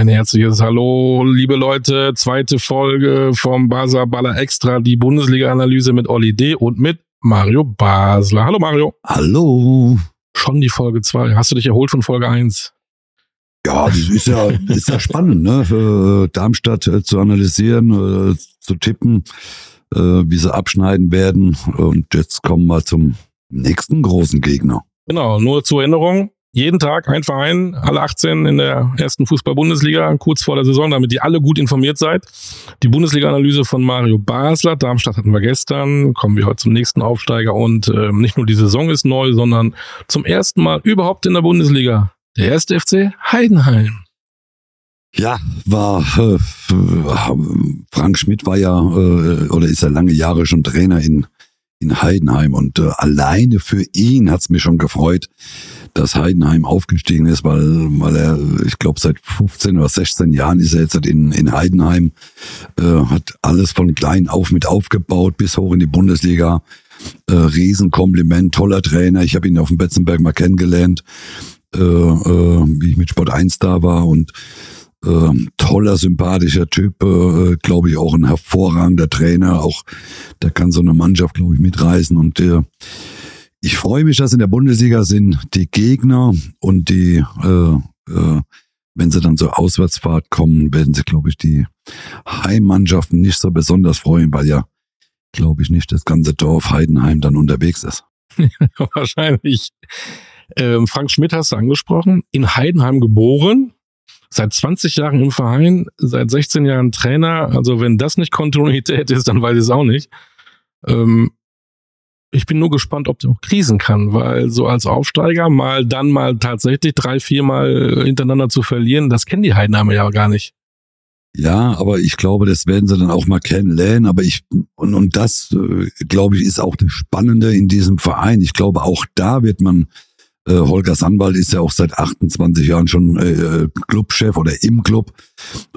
Ein herzliches Hallo, liebe Leute. Zweite Folge vom Basler Baller Extra, die Bundesliga-Analyse mit Olli D. und mit Mario Basler. Hallo Mario. Hallo. Schon die Folge 2. Hast du dich erholt von Folge 1? Ja, das ist ja, ist ja spannend, ne? Für Darmstadt äh, zu analysieren, äh, zu tippen, äh, wie sie abschneiden werden. Und jetzt kommen wir zum nächsten großen Gegner. Genau, nur zur Erinnerung jeden Tag ein Verein, alle 18 in der ersten Fußball-Bundesliga, kurz vor der Saison, damit ihr alle gut informiert seid. Die Bundesliga-Analyse von Mario Basler. Darmstadt hatten wir gestern. Kommen wir heute zum nächsten Aufsteiger. Und äh, nicht nur die Saison ist neu, sondern zum ersten Mal überhaupt in der Bundesliga. Der erste FC Heidenheim. Ja, war äh, Frank Schmidt war ja äh, oder ist ja lange Jahre schon Trainer in in Heidenheim und äh, alleine für ihn hat's mich schon gefreut, dass Heidenheim aufgestiegen ist, weil, weil er, ich glaube, seit 15 oder 16 Jahren ist er jetzt in, in Heidenheim, äh, hat alles von klein auf mit aufgebaut bis hoch in die Bundesliga. Äh, Riesenkompliment, toller Trainer. Ich habe ihn auf dem Betzenberg mal kennengelernt, äh, äh, wie ich mit Sport 1 da war und ähm, toller, sympathischer Typ, äh, glaube ich, auch ein hervorragender Trainer. Auch der kann so eine Mannschaft, glaube ich, mitreißen. Und äh, ich freue mich, dass in der Bundesliga sind die Gegner und die, äh, äh, wenn sie dann zur Auswärtsfahrt kommen, werden sie, glaube ich, die Heimmannschaften nicht so besonders freuen, weil ja, glaube ich, nicht das ganze Dorf Heidenheim dann unterwegs ist. Wahrscheinlich. Ähm, Frank Schmidt hast du angesprochen, in Heidenheim geboren, seit 20 Jahren im Verein, seit 16 Jahren Trainer. Also wenn das nicht Kontinuität ist, dann weiß ich es auch nicht. Ähm, ich bin nur gespannt, ob der auch krisen kann, weil so als Aufsteiger mal dann mal tatsächlich drei, viermal hintereinander zu verlieren, das kennen die Heidenheimer ja gar nicht. Ja, aber ich glaube, das werden sie dann auch mal kennenlernen. Aber ich, und, und das, äh, glaube ich, ist auch das Spannende in diesem Verein. Ich glaube, auch da wird man äh, Holger Sandwald ist ja auch seit 28 Jahren schon äh, Clubchef oder im Club.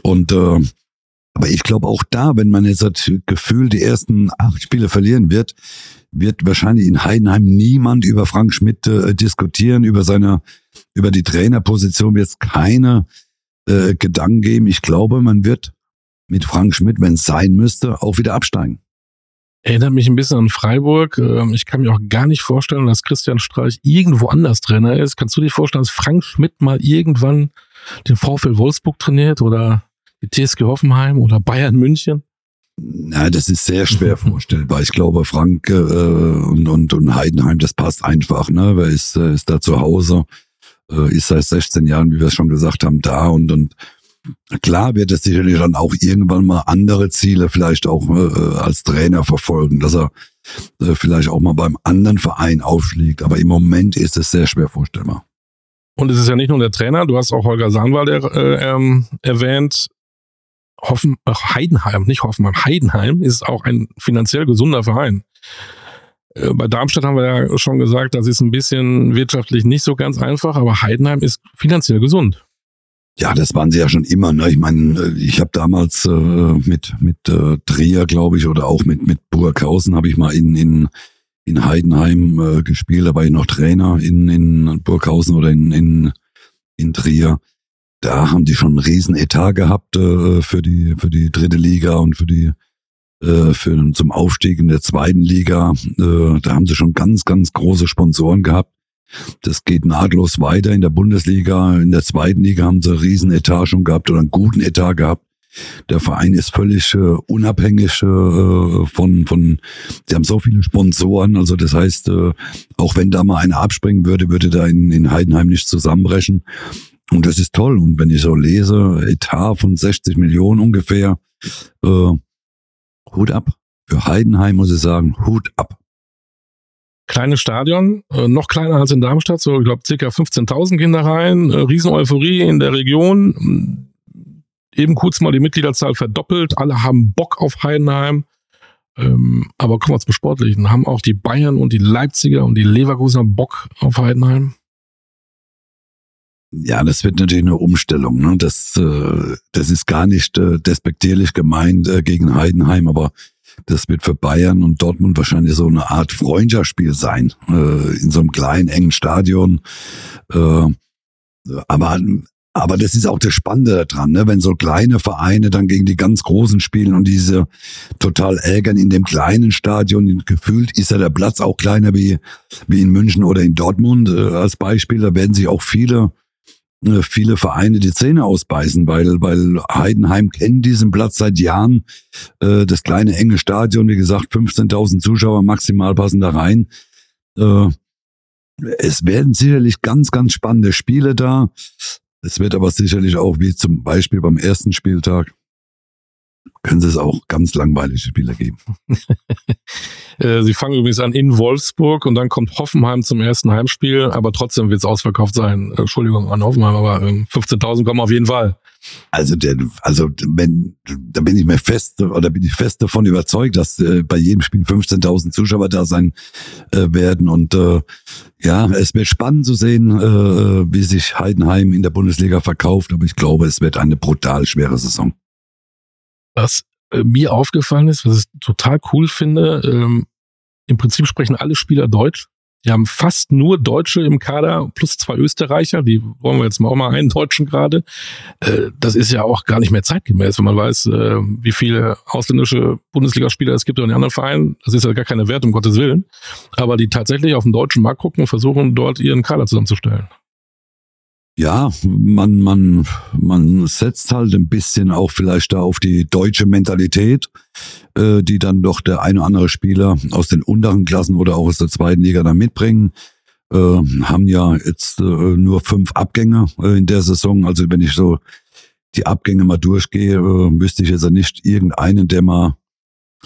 Und äh, aber ich glaube auch da, wenn man jetzt das Gefühl die ersten acht Spiele verlieren wird, wird wahrscheinlich in Heidenheim niemand über Frank Schmidt äh, diskutieren, über seine, über die Trainerposition wird es keine äh, Gedanken geben. Ich glaube, man wird mit Frank Schmidt, wenn es sein müsste, auch wieder absteigen. Erinnert mich ein bisschen an Freiburg. Ähm, ich kann mir auch gar nicht vorstellen, dass Christian Streich irgendwo anders Trainer ist. Kannst du dir vorstellen, dass Frank Schmidt mal irgendwann den VfL Wolfsburg trainiert oder TSG Hoffenheim oder Bayern München? Na, das ist sehr schwer vorstellbar. Ich glaube, Frank äh, und, und, und Heidenheim, das passt einfach. Ne? Wer ist, äh, ist da zu Hause? Äh, ist seit 16 Jahren, wie wir es schon gesagt haben, da und, und Klar wird es sicherlich dann auch irgendwann mal andere Ziele vielleicht auch äh, als Trainer verfolgen, dass er äh, vielleicht auch mal beim anderen Verein aufschlägt. Aber im Moment ist es sehr schwer vorstellbar. Und es ist ja nicht nur der Trainer, du hast auch Holger Sahnwald äh, ähm, erwähnt. Hoffen, ach, Heidenheim, nicht Hoffenheim, Heidenheim ist auch ein finanziell gesunder Verein. Äh, bei Darmstadt haben wir ja schon gesagt, das ist ein bisschen wirtschaftlich nicht so ganz einfach, aber Heidenheim ist finanziell gesund. Ja, das waren sie ja schon immer. Ne? Ich meine, äh, ich habe damals äh, mit mit äh, Trier, glaube ich, oder auch mit mit Burghausen habe ich mal in in in Heidenheim äh, gespielt. Da war ich noch Trainer in in Burghausen oder in in in Trier. Da haben die schon einen riesen Etat gehabt äh, für die für die dritte Liga und für die äh, für zum Aufstieg in der zweiten Liga. Äh, da haben sie schon ganz ganz große Sponsoren gehabt. Das geht nahtlos weiter in der Bundesliga. In der zweiten Liga haben sie einen riesen Etat schon gehabt oder einen guten Etat gehabt. Der Verein ist völlig äh, unabhängig äh, von, von, sie haben so viele Sponsoren, also das heißt, äh, auch wenn da mal einer abspringen würde, würde da in, in Heidenheim nicht zusammenbrechen. Und das ist toll. Und wenn ich so lese, Etat von 60 Millionen ungefähr, äh, Hut ab. Für Heidenheim muss ich sagen, Hut ab kleines Stadion, äh, noch kleiner als in Darmstadt, so ich glaube circa 15.000 Kinder rein, äh, riesen Euphorie in der Region, eben kurz mal die Mitgliederzahl verdoppelt, alle haben Bock auf Heidenheim. Ähm, aber kommen wir zum Sportlichen. Haben auch die Bayern und die Leipziger und die Leverkusener Bock auf Heidenheim? Ja, das wird natürlich eine Umstellung. Ne? Das, äh, das ist gar nicht äh, despektierlich gemeint äh, gegen Heidenheim, aber das wird für Bayern und Dortmund wahrscheinlich so eine Art Freundschaftsspiel sein, äh, in so einem kleinen, engen Stadion. Äh, aber Aber das ist auch das Spannende daran, ne? wenn so kleine Vereine dann gegen die ganz Großen spielen und diese total ärgern in dem kleinen Stadion. Gefühlt ist ja der Platz auch kleiner wie, wie in München oder in Dortmund äh, als Beispiel. Da werden sich auch viele, viele Vereine die Zähne ausbeißen, weil, weil Heidenheim kennt diesen Platz seit Jahren. Äh, das kleine enge Stadion, wie gesagt, 15.000 Zuschauer maximal passen da rein. Äh, es werden sicherlich ganz, ganz spannende Spiele da. Es wird aber sicherlich auch, wie zum Beispiel beim ersten Spieltag, können es auch ganz langweilige Spiele geben. Äh, sie fangen übrigens an in Wolfsburg und dann kommt Hoffenheim zum ersten Heimspiel, aber trotzdem wird es ausverkauft sein. Entschuldigung an Hoffenheim, aber 15.000 ähm, kommen auf jeden Fall. Also, der, also wenn, da bin ich mir fest oder bin ich fest davon überzeugt, dass äh, bei jedem Spiel 15.000 Zuschauer da sein äh, werden und äh, ja, es wird spannend zu sehen, äh, wie sich Heidenheim in der Bundesliga verkauft, aber ich glaube, es wird eine brutal schwere Saison. Was äh, mir aufgefallen ist, was ich total cool finde, ähm, im Prinzip sprechen alle Spieler Deutsch. Die haben fast nur Deutsche im Kader, plus zwei Österreicher, die wollen wir jetzt mal auch mal einen Deutschen gerade. Äh, das ist ja auch gar nicht mehr zeitgemäß, wenn man weiß, äh, wie viele ausländische Bundesligaspieler es gibt in den anderen Vereinen. Das ist ja gar keine Wert, um Gottes Willen. Aber die tatsächlich auf den deutschen Markt gucken und versuchen, dort ihren Kader zusammenzustellen ja, man, man, man setzt halt ein bisschen auch vielleicht da auf die deutsche Mentalität, äh, die dann doch der eine oder andere Spieler aus den unteren Klassen oder auch aus der zweiten Liga da mitbringen. Äh, haben ja jetzt äh, nur fünf Abgänge äh, in der Saison. Also wenn ich so die Abgänge mal durchgehe, äh, wüsste ich jetzt nicht irgendeinen, der mal,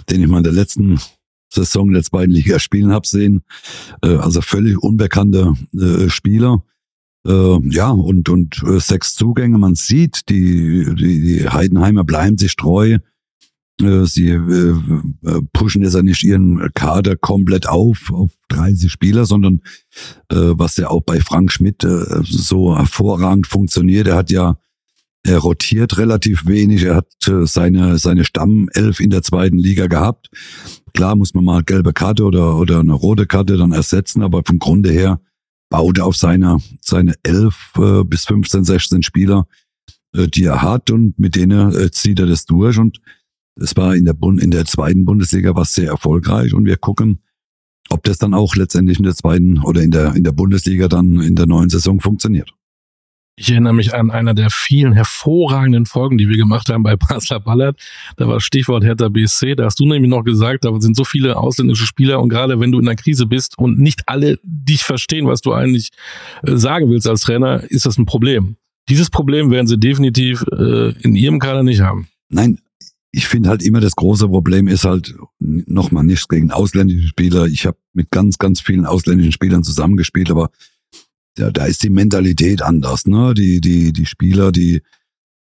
den ich mal in der letzten Saison der zweiten Liga spielen habe sehen. Äh, also völlig unbekannte äh, Spieler. Äh, ja, und, und äh, sechs Zugänge. Man sieht, die, die, die Heidenheimer bleiben sich treu. Äh, sie äh, äh, pushen jetzt ja nicht ihren Kader komplett auf, auf 30 Spieler, sondern äh, was ja auch bei Frank Schmidt äh, so hervorragend funktioniert. Er hat ja er rotiert relativ wenig. Er hat äh, seine, seine Stammelf in der zweiten Liga gehabt. Klar muss man mal gelbe Karte oder, oder eine rote Karte dann ersetzen, aber vom Grunde her baut auf seine, seine elf äh, bis 15, 16 Spieler, äh, die er hat und mit denen äh, zieht er das durch und es war in der, Bund, in der zweiten Bundesliga was sehr erfolgreich und wir gucken, ob das dann auch letztendlich in der zweiten oder in der, in der Bundesliga dann in der neuen Saison funktioniert. Ich erinnere mich an einer der vielen hervorragenden Folgen, die wir gemacht haben bei Basler Ballard. Da war Stichwort Hertha BSC. Da hast du nämlich noch gesagt, da sind so viele ausländische Spieler und gerade wenn du in einer Krise bist und nicht alle dich verstehen, was du eigentlich äh, sagen willst als Trainer, ist das ein Problem. Dieses Problem werden sie definitiv äh, in ihrem Kader nicht haben. Nein, ich finde halt immer das große Problem ist halt nochmal nichts gegen ausländische Spieler. Ich habe mit ganz, ganz vielen ausländischen Spielern zusammengespielt, aber ja, da ist die Mentalität anders. Ne? Die, die, die Spieler, die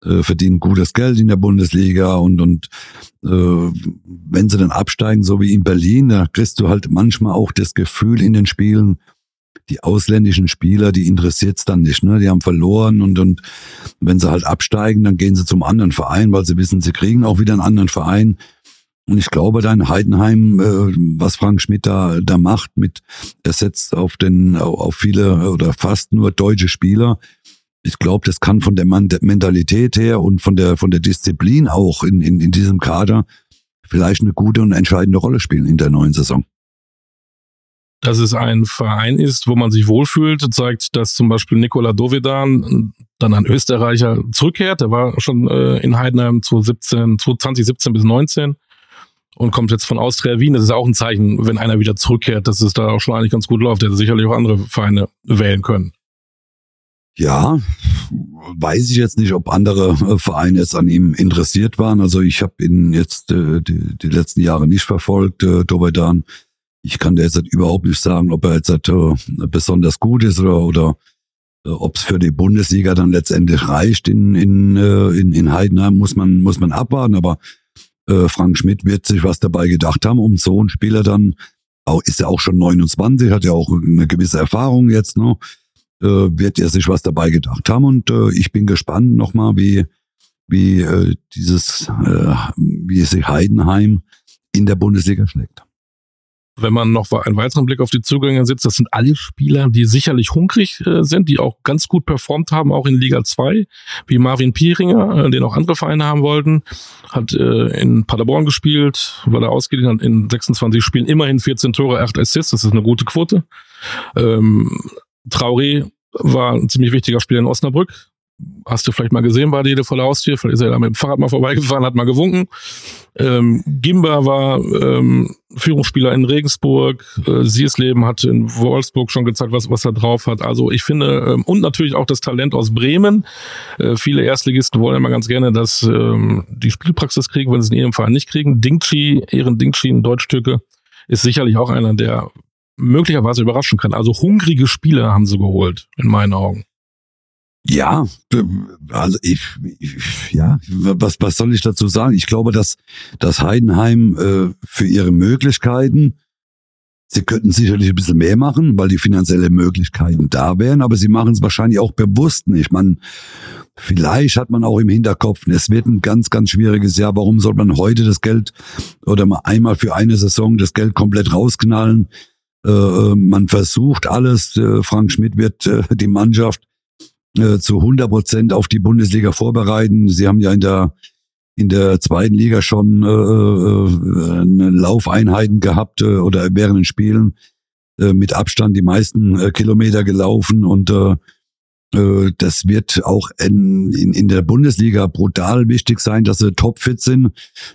äh, verdienen gutes Geld in der Bundesliga und, und äh, wenn sie dann absteigen, so wie in Berlin, da kriegst du halt manchmal auch das Gefühl in den Spielen, die ausländischen Spieler, die interessiert's dann nicht, ne? Die haben verloren und, und wenn sie halt absteigen, dann gehen sie zum anderen Verein, weil sie wissen, sie kriegen auch wieder einen anderen Verein. Und ich glaube dann Heidenheim, äh, was Frank Schmidt da, da macht, mit er setzt auf den auf viele oder fast nur deutsche Spieler. Ich glaube, das kann von der Mentalität her und von der von der Disziplin auch in, in, in diesem Kader vielleicht eine gute und entscheidende Rolle spielen in der neuen Saison. Dass es ein Verein ist, wo man sich wohlfühlt, zeigt, dass zum Beispiel Nikola Dovedan, dann ein Österreicher, zurückkehrt. Der war schon äh, in Heidenheim 2017, 2017 bis 19 und kommt jetzt von Austria Wien. Das ist auch ein Zeichen, wenn einer wieder zurückkehrt, dass es da auch schon eigentlich ganz gut läuft. Hätte sicherlich auch andere Vereine wählen können. Ja, weiß ich jetzt nicht, ob andere äh, Vereine jetzt an ihm interessiert waren. Also ich habe ihn jetzt äh, die, die, letzten Jahre nicht verfolgt, äh, Dovedan. Ich kann dir jetzt halt überhaupt nicht sagen, ob er jetzt halt, äh, besonders gut ist oder, oder äh, ob es für die Bundesliga dann letztendlich reicht in, in, äh, in, in Heidenheim, muss man, muss man abwarten. Aber äh, Frank Schmidt wird sich was dabei gedacht haben, um so einen Spieler dann, auch, ist ja auch schon 29, hat ja auch eine gewisse Erfahrung jetzt, ne? Äh, wird er sich was dabei gedacht haben und äh, ich bin gespannt nochmal, wie, wie äh, dieses, äh, wie sich Heidenheim in der Bundesliga schlägt. Wenn man noch einen weiteren Blick auf die Zugänge sitzt, das sind alle Spieler, die sicherlich hungrig äh, sind, die auch ganz gut performt haben, auch in Liga 2, wie Marvin Pieringer, äh, den auch andere Vereine haben wollten, hat äh, in Paderborn gespielt, war da ausgeliehen, hat in 26 Spielen immerhin 14 Tore, 8 Assists, das ist eine gute Quote. Ähm, Traoré war ein ziemlich wichtiger Spieler in Osnabrück, hast du vielleicht mal gesehen bei Rede vor der Haustür, vielleicht ist er da mit dem Fahrrad mal vorbeigefahren, hat mal gewunken. Ähm, Gimba war ähm, Führungsspieler in Regensburg, äh, Siersleben hat in Wolfsburg schon gezeigt, was, was er drauf hat. Also ich finde, ähm, und natürlich auch das Talent aus Bremen. Äh, viele Erstligisten wollen immer ganz gerne, dass ähm, die Spielpraxis kriegen, wenn sie es in ihrem Verein nicht kriegen. Dingchi, Ehren Dingchi, ein Deutschstücke, ist sicherlich auch einer, der möglicherweise überraschen kann. Also hungrige Spieler haben sie geholt, in meinen Augen. Ja, also ich, ich, ja, was, was soll ich dazu sagen? Ich glaube, dass, dass Heidenheim äh, für ihre Möglichkeiten, sie könnten sicherlich ein bisschen mehr machen, weil die finanziellen Möglichkeiten da wären, aber sie machen es wahrscheinlich auch bewusst nicht. Man, vielleicht hat man auch im Hinterkopf, es wird ein ganz, ganz schwieriges Jahr. Warum soll man heute das Geld oder mal einmal für eine Saison das Geld komplett rausknallen? Äh, äh man versucht alles. Äh, Frank Schmidt wird äh, die Mannschaft äh, zu 100 Prozent auf die Bundesliga vorbereiten. Sie haben ja in der in der zweiten Liga schon äh, äh, eine Laufeinheiten gehabt äh, oder während den Spielen äh, mit Abstand die meisten äh, Kilometer gelaufen und äh, äh, das wird auch in, in, in der Bundesliga brutal wichtig sein, dass sie topfit sind.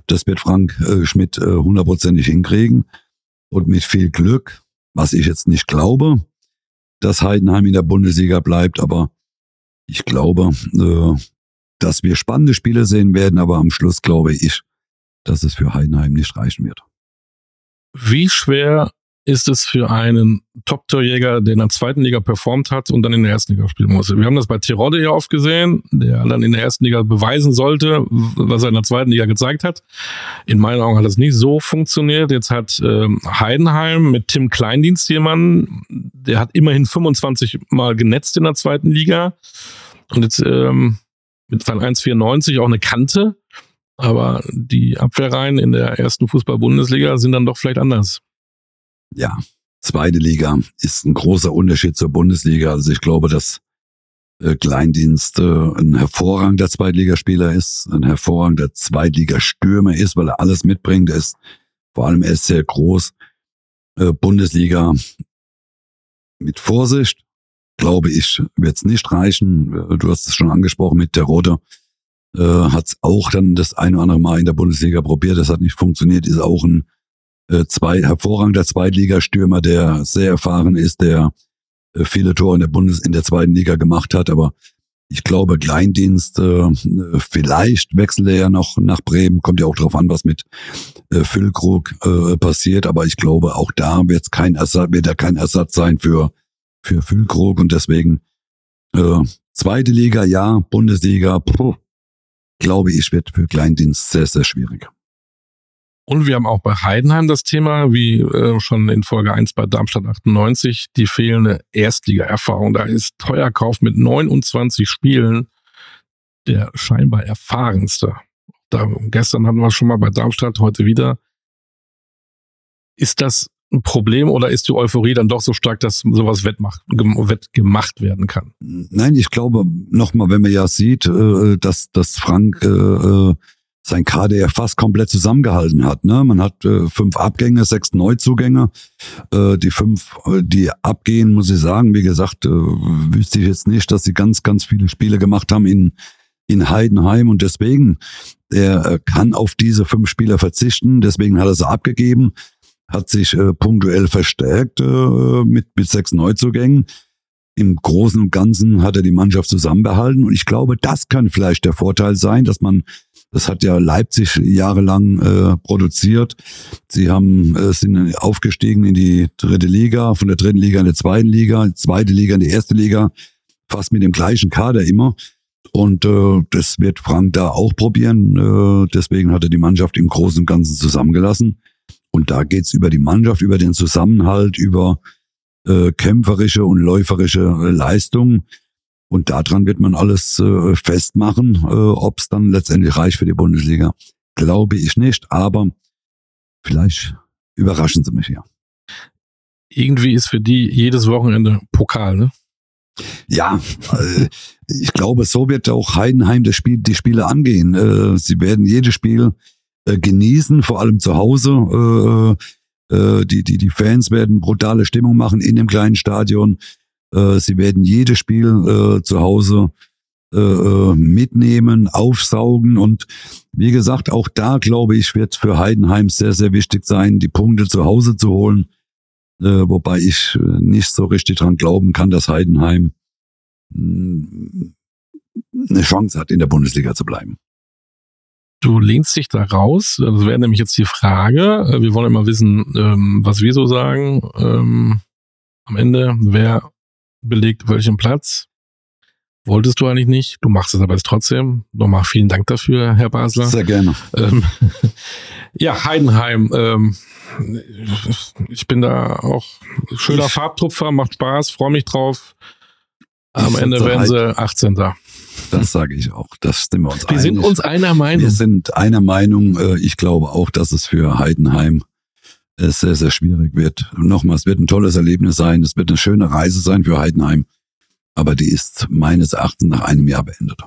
Das wird Frank äh, Schmidt äh, hundertprozentig hinkriegen und mit viel Glück, was ich jetzt nicht glaube, dass Heidenheim in der Bundesliga bleibt, aber ich glaube, äh, dass wir spannende Spiele sehen werden, aber am Schluss glaube ich, dass es für Heidenheim nicht reichen wird. Wie schwer ist es für einen Top-Torjäger, der in der zweiten Liga performt hat und dann in der ersten Liga spielen muss. Wir haben das bei Tirode ja oft gesehen, der dann in der ersten Liga beweisen sollte, was er in der zweiten Liga gezeigt hat. In meinen Augen hat das nicht so funktioniert. Jetzt hat ähm, Heidenheim mit Tim Kleindienst jemanden, der hat immerhin 25 Mal genetzt in der zweiten Liga und jetzt ähm, mit seinen 1,94 auch eine Kante. Aber die Abwehrreihen in der ersten Fußball-Bundesliga sind dann doch vielleicht anders ja, zweite Liga ist ein großer Unterschied zur Bundesliga. Also ich glaube, dass äh, Kleindienst äh, ein hervorragender Zweitligaspieler ist, ein hervorragender Zweitligastürmer ist, weil er alles mitbringt. Er ist vor allem er ist sehr groß. Äh, Bundesliga mit Vorsicht, glaube ich, wird es nicht reichen. Äh, du hast es schon angesprochen mit der Rote. Äh, hat es auch dann das eine oder andere Mal in der Bundesliga probiert. Das hat nicht funktioniert. Ist auch ein zwei, hervorragender Zweitligastürmer, der sehr erfahren ist, der äh, viele Tore in der Bundes, in der zweiten Liga gemacht hat, aber ich glaube, Kleindienst, äh, vielleicht wechselt er ja noch nach Bremen, kommt ja auch darauf an, was mit äh, Füllkrug äh, passiert, aber ich glaube, auch da wird kein Ersatz, wird er kein Ersatz sein für, für Füllkrug. Und deswegen äh, zweite Liga ja, Bundesliga, puh, glaube ich, wird für Kleindienst sehr, sehr schwierig. Und wir haben auch bei Heidenheim das Thema, wie äh, schon in Folge 1 bei Darmstadt 98, die fehlende Erstliga-Erfahrung. Da ist Teuerkauf mit 29 Spielen der scheinbar erfahrenste. Da, gestern hatten wir schon mal bei Darmstadt, heute wieder. Ist das ein Problem oder ist die Euphorie dann doch so stark, dass sowas wettmacht, wettgemacht werden kann? Nein, ich glaube, nochmal, wenn man ja sieht, äh, dass, dass Frank äh, äh sein Kader ja fast komplett zusammengehalten hat. Ne? Man hat äh, fünf Abgänge, sechs Neuzugänge. Äh, die fünf, äh, die abgehen, muss ich sagen, wie gesagt, äh, wüsste ich jetzt nicht, dass sie ganz, ganz viele Spiele gemacht haben in, in Heidenheim und deswegen, er äh, kann auf diese fünf Spieler verzichten, deswegen hat er sie abgegeben, hat sich äh, punktuell verstärkt äh, mit, mit sechs Neuzugängen im Großen und Ganzen hat er die Mannschaft zusammenbehalten. Und ich glaube, das kann vielleicht der Vorteil sein, dass man das hat ja Leipzig jahrelang äh, produziert. Sie haben äh, sind aufgestiegen in die dritte Liga, von der dritten Liga in die zweiten Liga, zweite Liga in die erste Liga, fast mit dem gleichen Kader immer. Und äh, das wird Frank da auch probieren. Äh, deswegen hat er die Mannschaft im Großen und Ganzen zusammengelassen. Und da geht's über die Mannschaft, über den Zusammenhalt, über äh, kämpferische und läuferische äh, Leistung. Und daran wird man alles äh, festmachen, äh, ob es dann letztendlich reicht für die Bundesliga. Glaube ich nicht, aber vielleicht überraschen sie mich ja. irgendwie ist für die jedes Wochenende Pokal, ne? Ja, äh, ich glaube, so wird auch Heidenheim das Spiel, die Spiele angehen. Äh, sie werden jedes Spiel äh, genießen, vor allem zu Hause. Äh, äh, die, die, die Fans werden brutale Stimmung machen in dem kleinen Stadion. Äh, sie werden jedes Spiel äh, zu Hause äh, äh mitnehmen, aufsaugen und wie gesagt, auch da glaube ich, wird für Heidenheim sehr, sehr wichtig sein, die Punkte zu Hause zu holen. Äh, wobei ich äh, nicht so richtig dran glauben kann, dass Heidenheim mh, eine Chance hat, in der Bundesliga zu bleiben. Du lehnst dich da raus. Das wäre nämlich jetzt die Frage. Wir wollen immer wissen, ähm, was wir so sagen. Ähm, am Ende, wer belegt welchen Platz? Wolltest du eigentlich nicht. Du machst es aber jetzt trotzdem. Nochmal vielen Dank dafür, Herr Basler. Sehr gerne. Ähm, ja, Heidenheim. Ähm, ich bin da auch schöner Farbtupfer, macht Spaß, freue mich drauf. Am ich Ende werden sie 18. Das sage ich auch. Das stimmen wir uns Wir einig. sind uns einer Meinung. Wir sind einer Meinung. Äh, ich glaube auch, dass es für Heidenheim äh, sehr, sehr schwierig wird. Nochmal, es wird ein tolles Erlebnis sein. Es wird eine schöne Reise sein für Heidenheim aber die ist meines Erachtens nach einem Jahr beendet.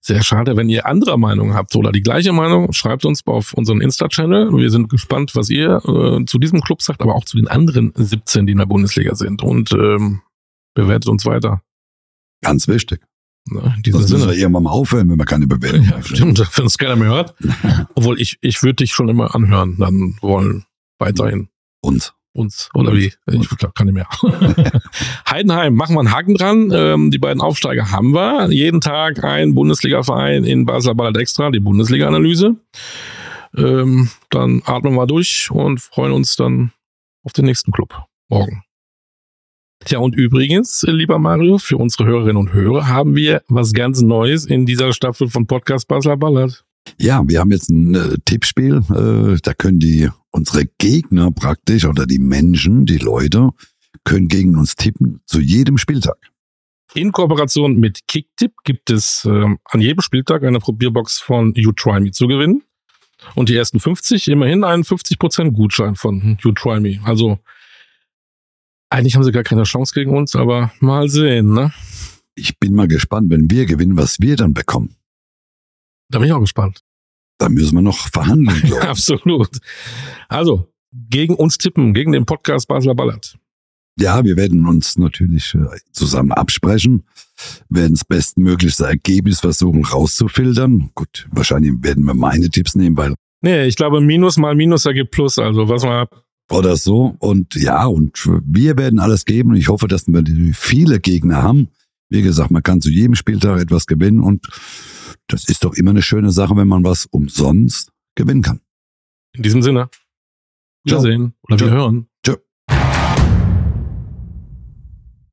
Sehr schade, wenn ihr anderer Meinung habt oder die gleiche Meinung, schreibt uns auf unseren Insta-Channel. Wir sind gespannt, was ihr äh, zu diesem Club sagt, aber auch zu den anderen 17, die in der Bundesliga sind. Und ähm, bewertet uns weiter. Ganz wichtig. In diesem Sinne. wir irgendwann mal aufhören, wenn wir keine Bewertung ja, Stimmt, wenn es keiner mehr hört. Obwohl ich, ich würde dich schon immer anhören, dann wollen weiterhin. Uns uns. Oder wie? Ich glaube, kann nicht mehr. Heidenheim, machen wir einen Haken dran. Ähm, die beiden Aufsteiger haben wir. Jeden Tag ein Bundesliga-Verein in Basel Ballard Extra, die Bundesliga-Analyse. Ähm, dann atmen wir durch und freuen uns dann auf den nächsten Club morgen. Tja, und übrigens, lieber Mario, für unsere Hörerinnen und Hörer haben wir was ganz Neues in dieser Staffel von Podcast Basler Ballard. Ja, wir haben jetzt ein äh, Tippspiel. Äh, da können die unsere Gegner praktisch oder die Menschen, die Leute, können gegen uns tippen zu jedem Spieltag. In Kooperation mit Kicktip gibt es äh, an jedem Spieltag eine Probierbox von You Try Me zu gewinnen. Und die ersten 50 immerhin einen 50% Gutschein von You Try Me. Also eigentlich haben sie gar keine Chance gegen uns, aber mal sehen, ne? Ich bin mal gespannt, wenn wir gewinnen, was wir dann bekommen. Da bin ich auch gespannt. Da müssen wir noch verhandeln. Ja, absolut. Also, gegen uns tippen, gegen den Podcast Basler Ballert. Ja, wir werden uns natürlich äh, zusammen absprechen, werden das bestmöglichste Ergebnis versuchen rauszufiltern. Gut, wahrscheinlich werden wir meine Tipps nehmen, weil. Nee, ich glaube, Minus mal Minus ergibt Plus, also was man. Oder so. Und ja, und wir werden alles geben. Und ich hoffe, dass wir viele Gegner haben. Wie gesagt, man kann zu jedem Spieltag etwas gewinnen und das ist doch immer eine schöne Sache, wenn man was umsonst gewinnen kann. In diesem Sinne. Wir sehen oder wir hören.